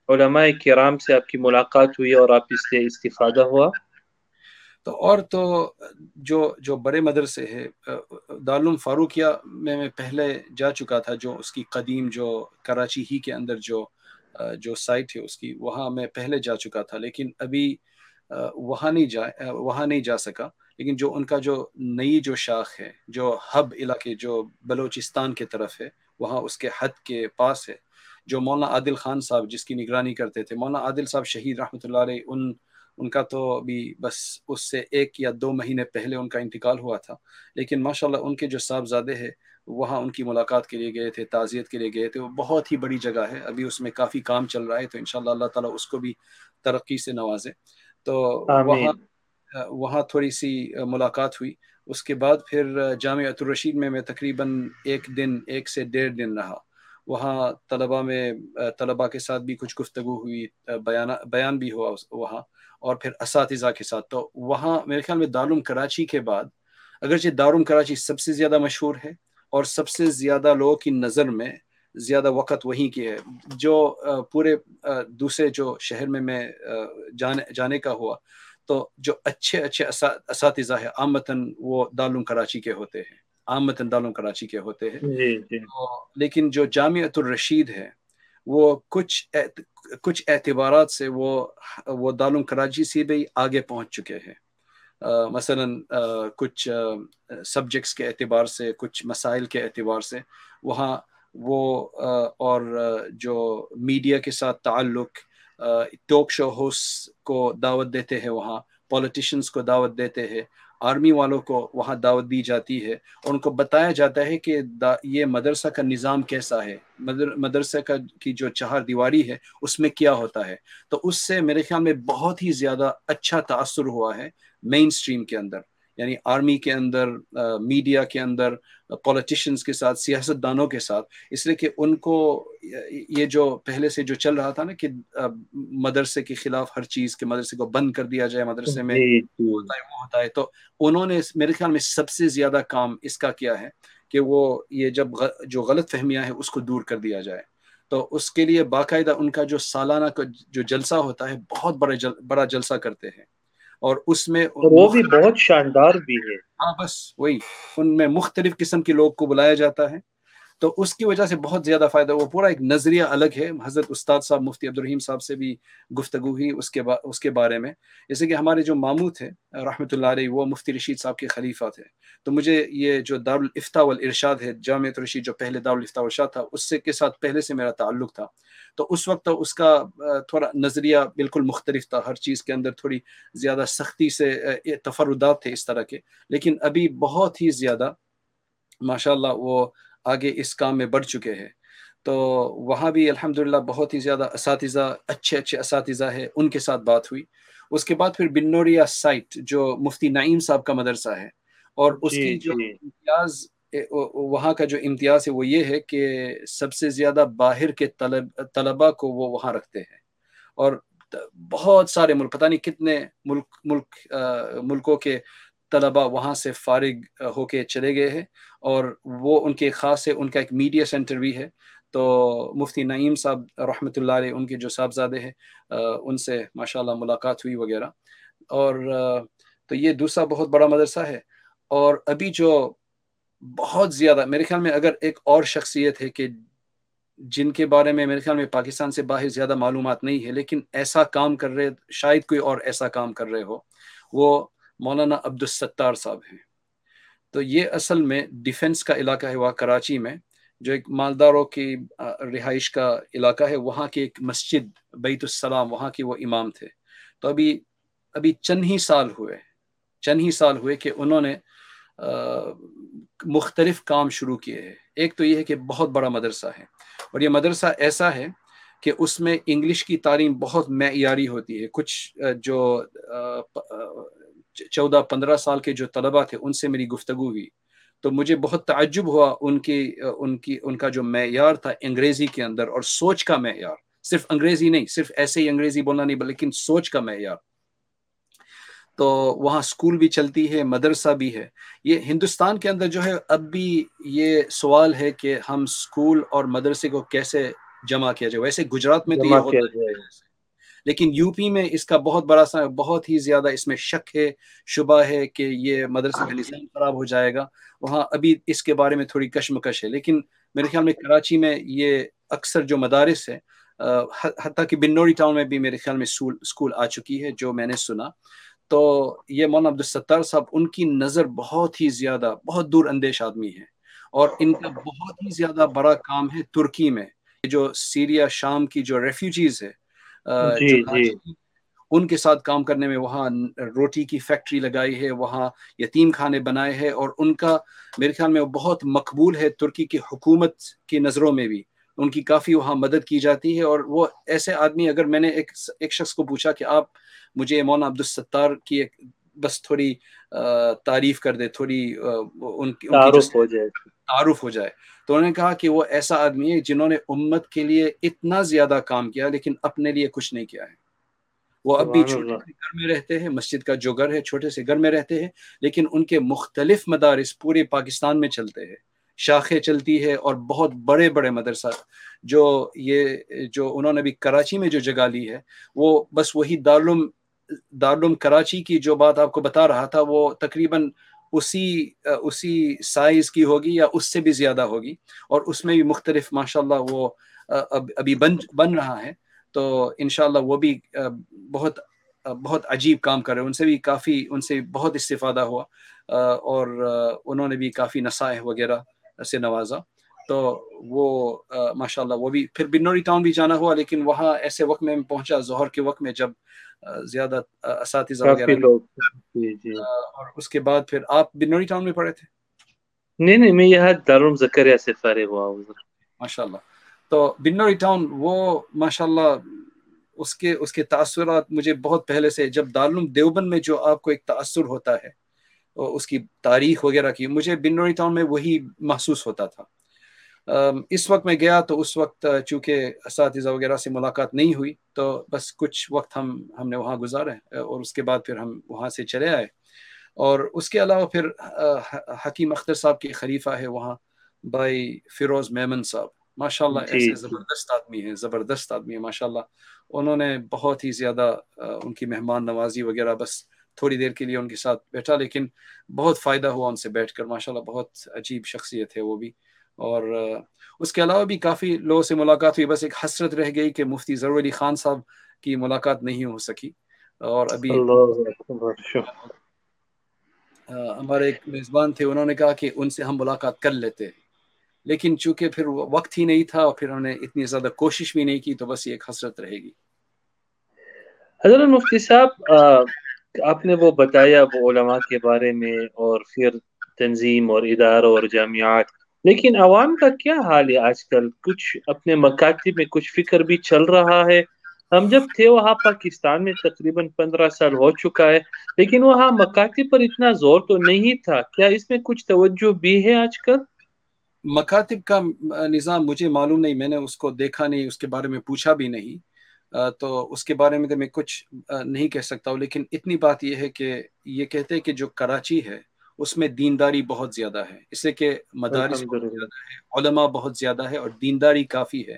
علماء کرام سے آپ کی ملاقات ہوئی اور آپ اس سے استفادہ ہوا؟ تو اور تو جو جو بڑے مدرسے ہے دارالعلوم فاروقیہ میں میں پہلے جا چکا تھا جو اس کی قدیم جو کراچی ہی کے اندر جو جو سائٹ ہے اس کی، وہاں میں پہلے جا چکا تھا، لیکن ابھی وہاں نہیں جا وہاں نہیں جا سکا۔ لیکن جو ان کا جو نئی جو شاخ ہے، جو ہب علاقے، جو بلوچستان کے طرف ہے، وہاں اس کے حد کے پاس ہے۔ جو مولانا عادل خان صاحب، جس کی نگرانی کرتے تھے، مولانا عادل صاحب شہید رحمۃ اللہ علیہ، ان ان کا تو ابھی بس اس سے ایک یا دو مہینے پہلے ان کا انتقال ہوا تھا۔ لیکن ماشاءاللہ ان کے جو صاحبزادے ہیں وہاں ان کی ملاقات کے لیے گئے تھے تعزیت کے لیے گئے تھے۔ وہ بہت ہی بڑی جگہ ہے۔ ابھی اس میں کافی کام چل رہا ہے تو انشاءاللہ اللہ تعالیٰ اس کو بھی ترقی سے نوازے۔ تو وہاں وہاں تھوڑی سی ملاقات ہوئی۔ اس کے بعد پھر جامعہ الرشید میں میں تقریباً ایک دن ایک سے ڈیڑھ دن رہا۔ وہاں طلباء میں طلباء کے ساتھ بھی کچھ گفتگو ہوئی بیان بیان بھی ہوا وہاں۔ اور پھر اساتذہ کے ساتھ۔ تو وہاں میرے خیال میں دارالعلوم کراچی کے بعد اگرچہ دارالعلوم کراچی سب سے زیادہ مشہور ہے اور سب سے زیادہ لوگوں کی نظر میں زیادہ وقت وہیں کی ہے۔ جو پورے دوسرے جو شہر میں میں جانے جانے کا ہوا تو جو اچھے اچھے اساتذہ ہیں آمتاً وہ دارالعلوم کراچی کے ہوتے ہیں۔ آمتاً دارالعلوم کراچی کے ہوتے ہیں۔ جی جی۔ لیکن جو جامعۃ الرشید ہے وہ کچھ کچھ اعتبارات سے وہ وہ دارالعلوم کراچی سے بھی آگے پہنچ چکے ہیں۔ مثلا کچھ سبجیکٹس کے اعتبار سے، کچھ مسائل کے اعتبار سے وہاں وہ اور جو میڈیا کے ساتھ تعلق ٹاک شو ہوسٹ کو دعوت دیتے ہیں، وہاں پولیٹیشنس کو دعوت دیتے ہیں۔ آرمی والوں کو وہاں دعوت دی جاتی ہے اور ان کو بتایا جاتا ہے کہ یہ مدرسہ کا نظام کیسا ہے؟ مدرسہ کا کی جو چہار دیواری ہے، اس میں کیا ہوتا ہے؟ تو اس سے میرے خیال میں بہت ہی زیادہ اچھا تاثر ہوا ہے مین سٹریم کے اندر۔ یعنی آرمی کے اندر میڈیا کے اندر پولیٹیشنز کے ساتھ سیاست دانوں کے ساتھ۔ اس لیے کہ ان کو یہ جو پہلے سے جو چل رہا تھا نا کہ مدرسے کے خلاف ہر چیز کے مدرسے کو بند کر دیا جائے مدرسے میں جی، جی۔ وہ ہوتا ہے۔ تو انہوں نے میرے خیال میں سب سے زیادہ کام اس کا کیا ہے کہ وہ یہ جب جو غلط فہمیاں ہیں اس کو دور کر دیا جائے۔ تو اس کے لیے باقاعدہ ان کا جو سالانہ جو جلسہ ہوتا ہے بہت بڑا بڑا جلسہ کرتے ہیں۔ اور اس میں وہ بھی بہت شاندار بھی ہے۔ ہاں بس وہی ان میں مختلف قسم کے لوگ کو بلایا جاتا ہے۔ تو اس کی وجہ سے بہت زیادہ فائدہ، وہ پورا ایک نظریہ الگ ہے۔ حضرت استاد صاحب، مفتی عبدالرحیم صاحب سے بھی گفتگو ہوئی اس کے با، اس کے بارے میں۔ جیسے کہ ہمارے جو ماموں تھے رحمۃ اللہ علیہ، وہ مفتی رشید صاحب کے خلیفہ تھے۔ تو مجھے یہ جو دارالفتا والارشاد ہے جامع رشید جو پہلے دارالفتا والارشاد تھا، اس سے کے ساتھ پہلے سے میرا تعلق تھا۔ تو اس وقت اس کا تھوڑا نظریہ بالکل مختلف تھا۔ ہر چیز کے اندر تھوڑی زیادہ سختی سے تفردات تھے اس طرح کے۔ لیکن ابھی بہت ہی زیادہ ماشاء اللہ وہ آگے اس کام میں بڑھ چکے ہیں۔ تو وہاں بھی الحمدللہ بہت ہی زیادہ اساتذہ اچھے اچھے اساتذہ ہے ان کے ساتھ بات ہوئی۔ اس کے بعد پھر بنوریا سائٹ جو مفتی نعیم صاحب کا مدرسہ ہے۔ اور اس جی، کی جو جی۔ امتیاز وہاں کا جو امتیاز ہے وہ یہ ہے کہ سب سے زیادہ باہر کے طلب طلبا کو وہ وہاں رکھتے ہیں۔ اور بہت سارے ملک پتہ نہیں کتنے ملک ملک ملکوں کے طلبا وہاں سے فارغ ہو کے چلے گئے ہیں اور وہ ان کے خاص ہے ان کا ایک میڈیا سینٹر بھی ہے۔ تو مفتی نعیم صاحب رحمۃ اللہ علیہ، ان کے جو صاحبزادے ہیں ان سے ماشاء اللہ ملاقات ہوئی وغیرہ۔ اور تو یہ دوسرا بہت بڑا مدرسہ ہے۔ اور ابھی جو بہت زیادہ، میرے خیال میں اگر ایک اور شخصیت ہے کہ جن کے بارے میں میرے خیال میں پاکستان سے باہر زیادہ معلومات نہیں ہے، لیکن ایسا کام کر رہے، شاید کوئی اور ایسا کام کر رہے ہو، وہ مولانا عبدالستار صاحب ہیں۔ تو یہ اصل میں ڈیفنس کا علاقہ ہے وہاں کراچی میں، جو ایک مالداروں کی رہائش کا علاقہ ہے، وہاں کی ایک مسجد، بیت السلام، وہاں کے وہ امام تھے۔ تو ابھی ابھی چند ہی سال ہوئے، چند ہی سال ہوئے کہ انہوں نے مختلف کام شروع کیے ہیں۔ ایک تو یہ ہے کہ بہت بڑا مدرسہ ہے۔ اور یہ مدرسہ ایسا ہے کہ اس میں انگلش کی تعلیم بہت معیاری ہوتی ہے۔ کچھ جو چودہ پندرہ سال کے جو طلبہ تھے ان سے میری گفتگو ہوئی۔ تو مجھے بہت تعجب ہوا ان کی ان کی ان کا جو معیار تھا انگریزی کے اندر اور سوچ کا معیار۔ صرف انگریزی نہیں صرف ایسے ہی انگریزی بولنا نہیں لیکن سوچ کا معیار۔ تو وہاں اسکول بھی چلتی ہے مدرسہ بھی ہے۔ یہ ہندوستان کے اندر جو ہے اب بھی یہ سوال ہے کہ ہم اسکول اور مدرسے کو کیسے جمع کیا جائے۔ ویسے گجرات میں تو یہ ہوتا ہے۔ لیکن یو پی میں اس کا بہت بڑا سا بہت ہی زیادہ اس میں شک ہے شبہ ہے کہ یہ مدرسے کا نظام خراب ہو جائے گا۔ وہاں ابھی اس کے بارے میں تھوڑی کشمکش ہے لیکن میرے خیال میں کراچی میں یہ اکثر جو مدارس ہے حتیٰ کہ بنوری ٹاؤن میں بھی میرے خیال میں اسکول آ چکی ہے جو میں نے سنا۔ تو یہ مولانا عبدالستار صاحب ان کی نظر بہت ہی زیادہ بہت دور اندیش آدمی ہے اور ان کا بہت ہی زیادہ بڑا کام ہے ترکی میں جو سیریا شام کی جو ریفیوجیز ہے جی جی۔ ان کے ساتھ کام کرنے میں وہاں روٹی کی فیکٹری لگائی ہے وہاں یتیم خانے بنائے ہیں اور ان کا میرے خیال میں بہت مقبول ہے ترکی کی حکومت کی نظروں میں بھی۔ ان کی کافی وہاں مدد کی جاتی ہے اور وہ ایسے آدمی اگر میں نے ایک ایک شخص کو پوچھا کہ آپ مجھے مولانا عبدالستار کی ایک بس تھوڑی تعریف کر دے تھوڑی ان کی تعارف ہو جائے۔ تعارف ہو جائے۔ تو انہوں نے کہا کہ وہ ایسا آدمی ہے جنہوں نے امت کے لیے اتنا زیادہ کام کیا لیکن اپنے لیے کچھ نہیں کیا ہے۔ وہ اب بھی چھوٹے سے گھر میں رہتے ہیں مسجد کا جو گھر ہے چھوٹے سے گھر میں رہتے ہیں لیکن ان کے مختلف مدارس پورے پاکستان میں چلتے ہیں۔ شاخیں چلتی ہے اور بہت بڑے بڑے مدرسہ۔ جو یہ جو انہوں نے بھی کراچی میں جو جگہ لی ہے وہ بس وہی دارالعلوم دارالعلوم کراچی کی جو بات آپ کو بتا رہا تھا، وہ تقریباً اسی اسی سائز کی ہوگی یا اس سے بھی زیادہ ہوگی۔ اور اس میں بھی مختلف ماشاء اللہ وہ ابھی بن بن رہا ہے۔ تو انشاءاللہ وہ بھی بہت بہت عجیب کام کر رہے ہیں۔ ان سے بھی کافی، ان سے بہت استفادہ ہوا۔ اور انہوں نے بھی کافی نصائح وغیرہ سے نوازا۔ تو وہ ماشاء اللہ وہ بھی، پھر بنوری ٹاؤن بھی جانا ہوا، لیکن وہاں ایسے وقت میں پہنچا، ظہر کے وقت میں، جب زیادہ اساتذہ وغیرہ جی، جی۔ اور اس کے بعد پھر آپ بنوری ٹاؤن میں پڑھے تھے؟ نہیں نہیں میں یہاں دارالعلوم زکریا سے فارغ ہوا ماشاء اللہ تو بنوری ٹاؤن وہ ماشاء اللہ اس کے اس کے تاثرات مجھے بہت پہلے سے جب دارالعلوم دیوبند میں جو آپ کو ایک تاثر ہوتا ہے اس کی تاریخ وغیرہ کی مجھے بنوری ٹاؤن میں وہی محسوس ہوتا تھا۔ اس وقت میں گیا تو اس وقت چونکہ اساتذہ وغیرہ سے ملاقات نہیں ہوئی تو بس کچھ وقت ہم ہم نے وہاں گزارے اور اس کے بعد پھر ہم وہاں سے چلے آئے۔ اور اس کے علاوہ پھر حکیم اختر صاحب کی خلیفہ ہے وہاں بھائی فیروز میمن صاحب۔ ماشاء اللہ جی، ایسے۔ زبردست آدمی ہیں زبردست آدمی ہے ماشاء اللہ انہوں نے بہت ہی زیادہ ان کی مہمان نوازی وغیرہ بس تھوڑی دیر کے لیے ان کے ساتھ بیٹھا لیکن بہت فائدہ ہوا ان سے بیٹھ کر ماشاء اللہ بہت عجیب شخصیت ہے وہ بھی۔ اور اس کے علاوہ بھی کافی لوگوں سے ملاقات ہوئی بس ایک حسرت رہ گئی کہ مفتی ضرور علی خان صاحب کی ملاقات نہیں ہو سکی۔ اور ابھی ہمارے ایک میزبان تھے انہوں نے کہا کہ ان سے ہم ملاقات کر لیتے۔ لیکن چونکہ پھر وقت ہی نہیں تھا اور پھر انہوں نے اتنی زیادہ کوشش بھی نہیں کی تو بس یہ ایک حسرت رہے گی حضرت مفتی صاحب آپ نے وہ بتایا وہ علماء کے بارے میں اور پھر تنظیم اور اداروں اور جامعات لیکن عوام کا کیا حال ہے آج کل؟ کچھ اپنے مکاتب میں کچھ فکر بھی چل رہا ہے۔ ہم جب تھے وہاں پاکستان میں تقریباً پندرہ سال ہو چکا ہے، لیکن وہاں مکاتب پر اتنا زور تو نہیں تھا۔ کیا اس میں کچھ توجہ بھی ہے آج کل؟ مکاتب کا نظام مجھے معلوم نہیں، میں نے اس کو دیکھا نہیں، اس کے بارے میں پوچھا بھی نہیں۔ تو اس کے بارے میں تو میں کچھ نہیں کہہ سکتا ہوں، لیکن اتنی بات یہ ہے کہ یہ کہتے ہیں کہ جو کراچی ہے اس میں دینداری بہت زیادہ ہے۔ اس سے کہ مدارس بہت زیادہ ہے علماء بہت زیادہ ہے اور دینداری کافی ہے۔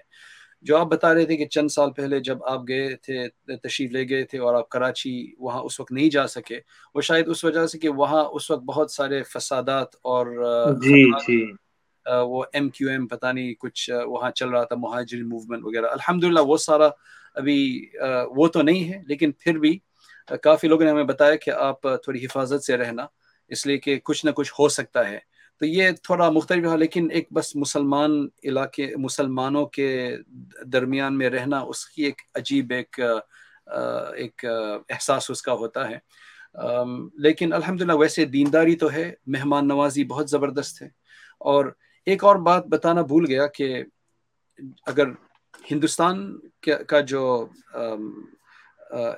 جو آپ بتا رہے تھے کہ چند سال پہلے جب آپ گئے تھے تشریف لے گئے تھے اور آپ کراچی وہاں اس وقت نہیں جا سکے وہ شاید اس وجہ سے کہ وہاں اس وقت بہت سارے فسادات اور جی جی۔ وہ ایم کیو ایم پتہ نہیں کچھ وہاں چل رہا تھا مہاجر موومنٹ وغیرہ۔ الحمدللہ وہ سارا ابھی وہ تو نہیں ہے لیکن پھر بھی کافی لوگوں نے ہمیں بتایا کہ آپ تھوڑی حفاظت سے رہنا۔ اس لیے کہ کچھ نہ کچھ ہو سکتا ہے۔ تو یہ تھوڑا مختلف ہے، لیکن ایک بس مسلمان علاقے، مسلمانوں کے درمیان میں رہنا، اس کی ایک عجیب ایک ایک احساس اس کا ہوتا ہے۔ لیکن الحمدللہ ویسے دینداری تو ہے، مہمان نوازی بہت زبردست ہے۔ اور ایک اور بات بتانا بھول گیا کہ اگر ہندوستان کا جو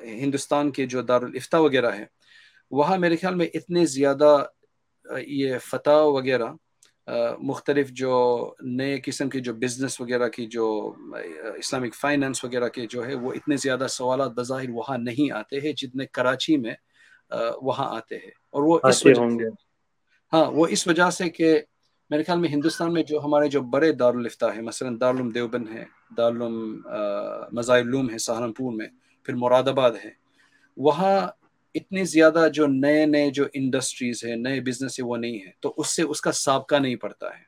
ہندوستان کے جو دارالفتہ وغیرہ ہے وہاں میرے خیال میں اتنے زیادہ یہ فتح وغیرہ مختلف جو نئے قسم کے جو بزنس وغیرہ کی جو اسلامک فائننس وغیرہ کے جو ہے وہ اتنے زیادہ سوالات بظاہر وہاں نہیں آتے ہیں جتنے کراچی میں وہاں آتے ہیں۔ اور وہ اس وجہ ہاں وہ اس وجہ سے کہ میرے خیال میں ہندوستان میں جو ہمارے جو بڑے دارالفتہ ہیں مثلا دارالعلوم دیوبند ہے دارالعلوم مزائلوم ہے سہارنپور میں پھر مراد آباد ہے وہاں اتنے زیادہ جو نئے نئے جو انڈسٹریز ہے نئے بزنس ہے وہ نہیں ہے تو اس سے اس کا سابقہ نہیں پڑتا ہے۔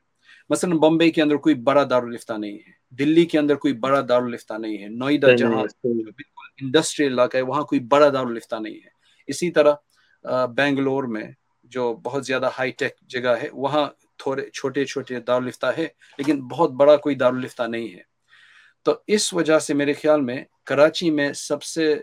مثلا بمبئی کے اندر کوئی بڑا دارالفتہ نہیں ہے۔ دلی کے اندر کوئی بڑا دارالفتہ نہیں ہے۔ نوئیڈا جہاں بالکل انڈسٹریل علاقہ ہے وہاں کوئی بڑا دارالفتہ نہیں ہے۔ اسی طرح بینگلور میں جو بہت زیادہ ہائی ٹیک جگہ ہے وہاں تھوڑے چھوٹے چھوٹے دارالفتہ ہے لیکن بہت بڑا کوئی دارالفتہ نہیں ہے۔ تو اس وجہ سے میرے خیال میں کراچی میں سب سے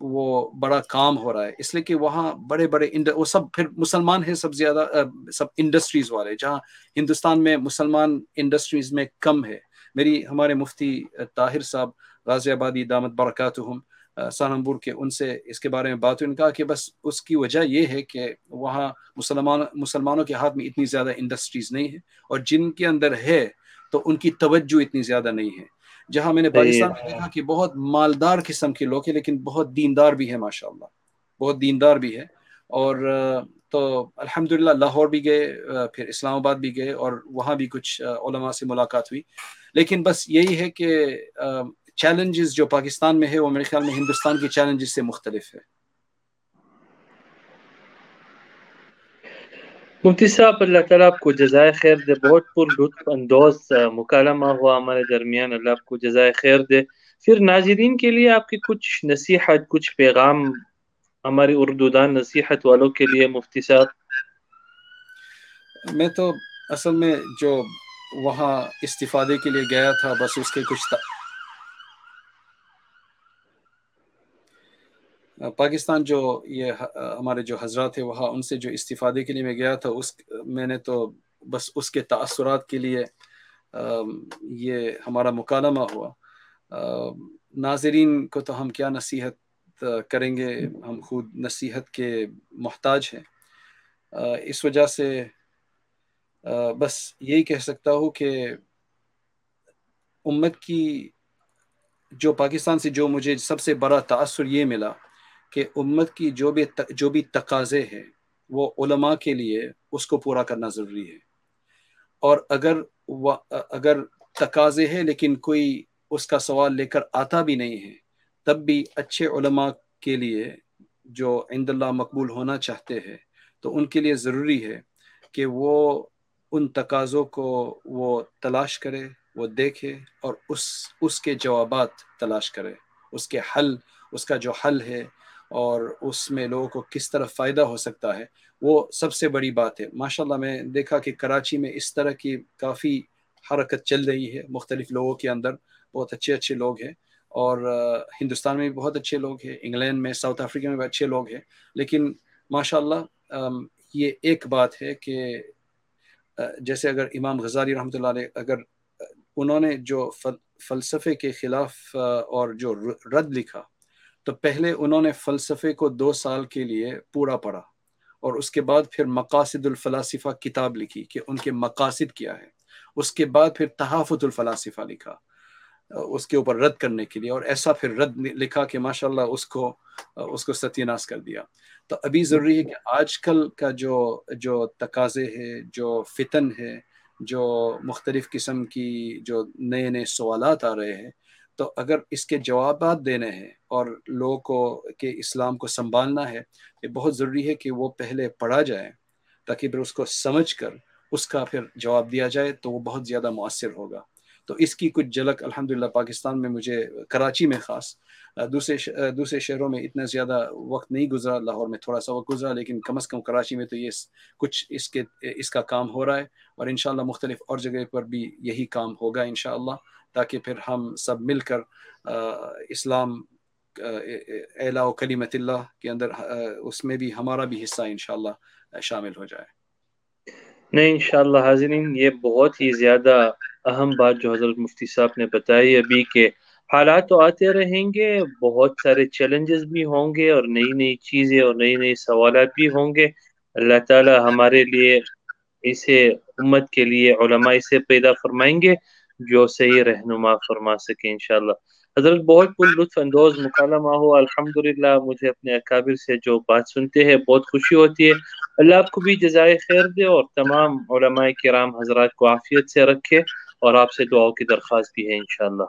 وہ بڑا کام ہو رہا ہے۔ اس لیے کہ وہاں بڑے بڑے وہ سب پھر مسلمان ہیں سب زیادہ سب انڈسٹریز والے، جہاں ہندوستان میں مسلمان انڈسٹریز میں کم ہے۔ میری، ہمارے مفتی طاہر صاحب، غازی آبادی، دامت برکات سہارنپور کے، ان سے اس کے بارے میں بات ہوئی۔ ان کہا کہ بس اس کی وجہ یہ ہے کہ وہاں مسلمان، مسلمانوں کے ہاتھ میں اتنی زیادہ انڈسٹریز نہیں ہے اور جن کے اندر ہے تو ان کی توجہ اتنی زیادہ نہیں ہے۔ جہاں میں نے پاکستان میں دیکھا کہ بہت مالدار قسم کے لوگ ہیں لیکن بہت دیندار بھی ہے ماشاء اللہ بہت دیندار بھی ہے اور تو الحمد للہ لاہور بھی گئے پھر اسلام آباد بھی گئے اور وہاں بھی کچھ علماء سے ملاقات ہوئی۔ لیکن بس یہی ہے کہ چیلنجز جو پاکستان میں ہے وہ میرے خیال میں ہندوستان کے چیلنجز سے مختلف ہے مفتی صاحب، اللہ تعالیٰ آپ کو جزائے خیر دے۔ بہت پر لطف اندوز مکالمہ ہوا ہمارے درمیان۔ اللہ آپ کو جزائے خیر دے۔ پھر ناظرین کے لیے آپ کی کچھ نصیحت، کچھ پیغام ہماری اردو دان نصیحت والوں کے لیے، مفتی صاحب۔ میں تو اصل میں جو وہاں استفادے کے لیے گیا تھا، بس اس کے کچھ پاکستان جو یہ ہمارے جو حضرات ہیں، وہاں ان سے جو استفادے کے لیے میں گیا تھا، اس، میں نے تو بس اس کے تاثرات کے لیے یہ ہمارا مکالمہ ہوا۔ ناظرین کو تو ہم کیا نصیحت کریں گے؟ ہم خود نصیحت کے محتاج ہیں۔ اس وجہ سے بس یہی کہہ سکتا ہوں کہ امت کی جو پاکستان سے جو مجھے سب سے بڑا تأثر یہ ملا کہ امت کی جو بھی جو بھی تقاضے ہیں، وہ علماء کے لیے اس کو پورا کرنا ضروری ہے۔ اور اگر اگر تقاضے ہیں لیکن کوئی اس کا سوال لے کر آتا بھی نہیں ہے، تب بھی اچھے علماء کے لیے جو عند اللہ مقبول ہونا چاہتے ہیں، تو ان کے لیے ضروری ہے کہ وہ ان تقاضوں کو وہ تلاش کرے، وہ دیکھے اور اس اس کے جوابات تلاش کرے۔ اس کے حل، اس کا جو حل ہے اور اس میں لوگوں کو کس طرح فائدہ ہو سکتا ہے، وہ سب سے بڑی بات ہے۔ ماشاء اللہ میں دیکھا کہ کراچی میں اس طرح کی کافی حرکت چل رہی ہے، مختلف لوگوں کے اندر۔ بہت اچھے اچھے لوگ ہیں اور ہندوستان میں بھی بہت اچھے لوگ ہیں، انگلینڈ میں، ساؤتھ افریقہ میں بھی اچھے لوگ ہیں۔ لیکن ماشاء اللہ یہ ایک بات ہے کہ جیسے اگر امام غزالی رحمۃ اللہ علیہ، اگر انہوں نے جو فلسفے کے خلاف اور جو رد لکھا تو پہلے انہوں نے فلسفے کو دو سال کے لیے پورا پڑھا اور اس کے بعد پھر مقاصد الفلاسفہ کتاب لکھی کہ ان کے مقاصد کیا ہے اس کے بعد پھر تحافت الفلاسفہ لکھا، اس کے اوپر رد کرنے کے لیے اور ایسا پھر رد لکھا کہ ماشاء اللہ اس کو اس کو ستیہ ناس کر دیا۔ تو ابھی ضروری ہے کہ آج کل کا جو جو تقاضے ہے جو فتن ہے جو مختلف قسم کی جو نئے نئے سوالات آ رہے ہیں تو اگر اس کے جوابات دینے ہیں اور لوگوں کو کہ اسلام کو سنبھالنا ہے، یہ بہت ضروری ہے کہ وہ پہلے پڑھا جائے تاکہ پھر اس کو سمجھ کر اس کا پھر جواب دیا جائے تو وہ بہت زیادہ مؤثر ہوگا۔ تو اس کی کچھ جھلک الحمدللہ پاکستان میں مجھے کراچی میں خاص، دوسرے دوسرے شہروں میں اتنا زیادہ وقت نہیں گزرا، لاہور میں تھوڑا سا وقت گزرا، لیکن کم از کم کراچی میں تو یہ کچھ اس کے، اس کا کام ہو رہا ہے اور انشاءاللہ مختلف اور جگہ پر بھی یہی کام ہوگا انشاءاللہ۔ تاکہ پھر ہم سب مل کر اسلام اعلاء و کلیمت اللہ کے اندر اس میں بھی ہمارا بھی حصہ انشاءاللہ شامل ہو جائے۔ نہیں، انشاءاللہ حاضرین، یہ بہت ہی زیادہ اہم بات جو حضرت مفتی صاحب نے بتائی ابھی کہ حالات تو آتے رہیں گے، بہت سارے چیلنجز بھی ہوں گے اور نئی نئی چیزیں اور نئی نئی سوالات بھی ہوں گے۔ اللہ تعالی ہمارے لیے، اسے، امت کے لیے علماء اسے پیدا فرمائیں گے۔ جو صحیح رہنما فرما سکے انشاءاللہ۔ حضرت بہت پر لطف اندوز مکالمہ ہو الحمدللہ مجھے اپنے اکابر سے جو بات سنتے ہیں بہت خوشی ہوتی ہے۔ اللہ آپ کو بھی جزائے خیر دے اور تمام علماء کرام حضرات کو عافیت سے رکھے اور آپ سے دعاؤں کی درخواست بھی ہے انشاءاللہ۔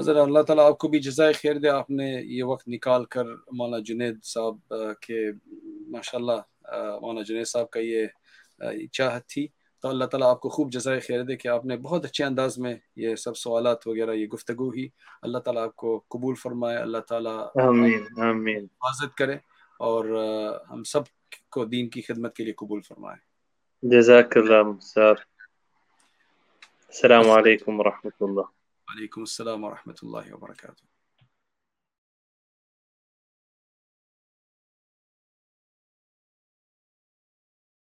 حضرت، اللہ تعالیٰ آپ کو بھی جزائے خیر دے۔ آپ نے یہ وقت نکال کر مولانا جنید صاحب کے ماشاءاللہ مولانا جنید صاحب کا یہ چاہت تھی۔ تو اللہ تعالیٰ آپ کو خوب جزائے خیر دے کہ آپ نے بہت اچھے انداز میں یہ سب سوالات وغیرہ یہ گفتگو ہی اللہ تعالیٰ آپ کو قبول فرمائے اللہ تعالیٰ حفاظت کرے اور ہم سب کو دین کی خدمت کے لیے قبول فرمائے۔ جزاک اللہ صاحب السلام علیکم ورحمۃ اللہ۔ وعلیکم السلام ورحمۃ اللہ وبرکاتہ۔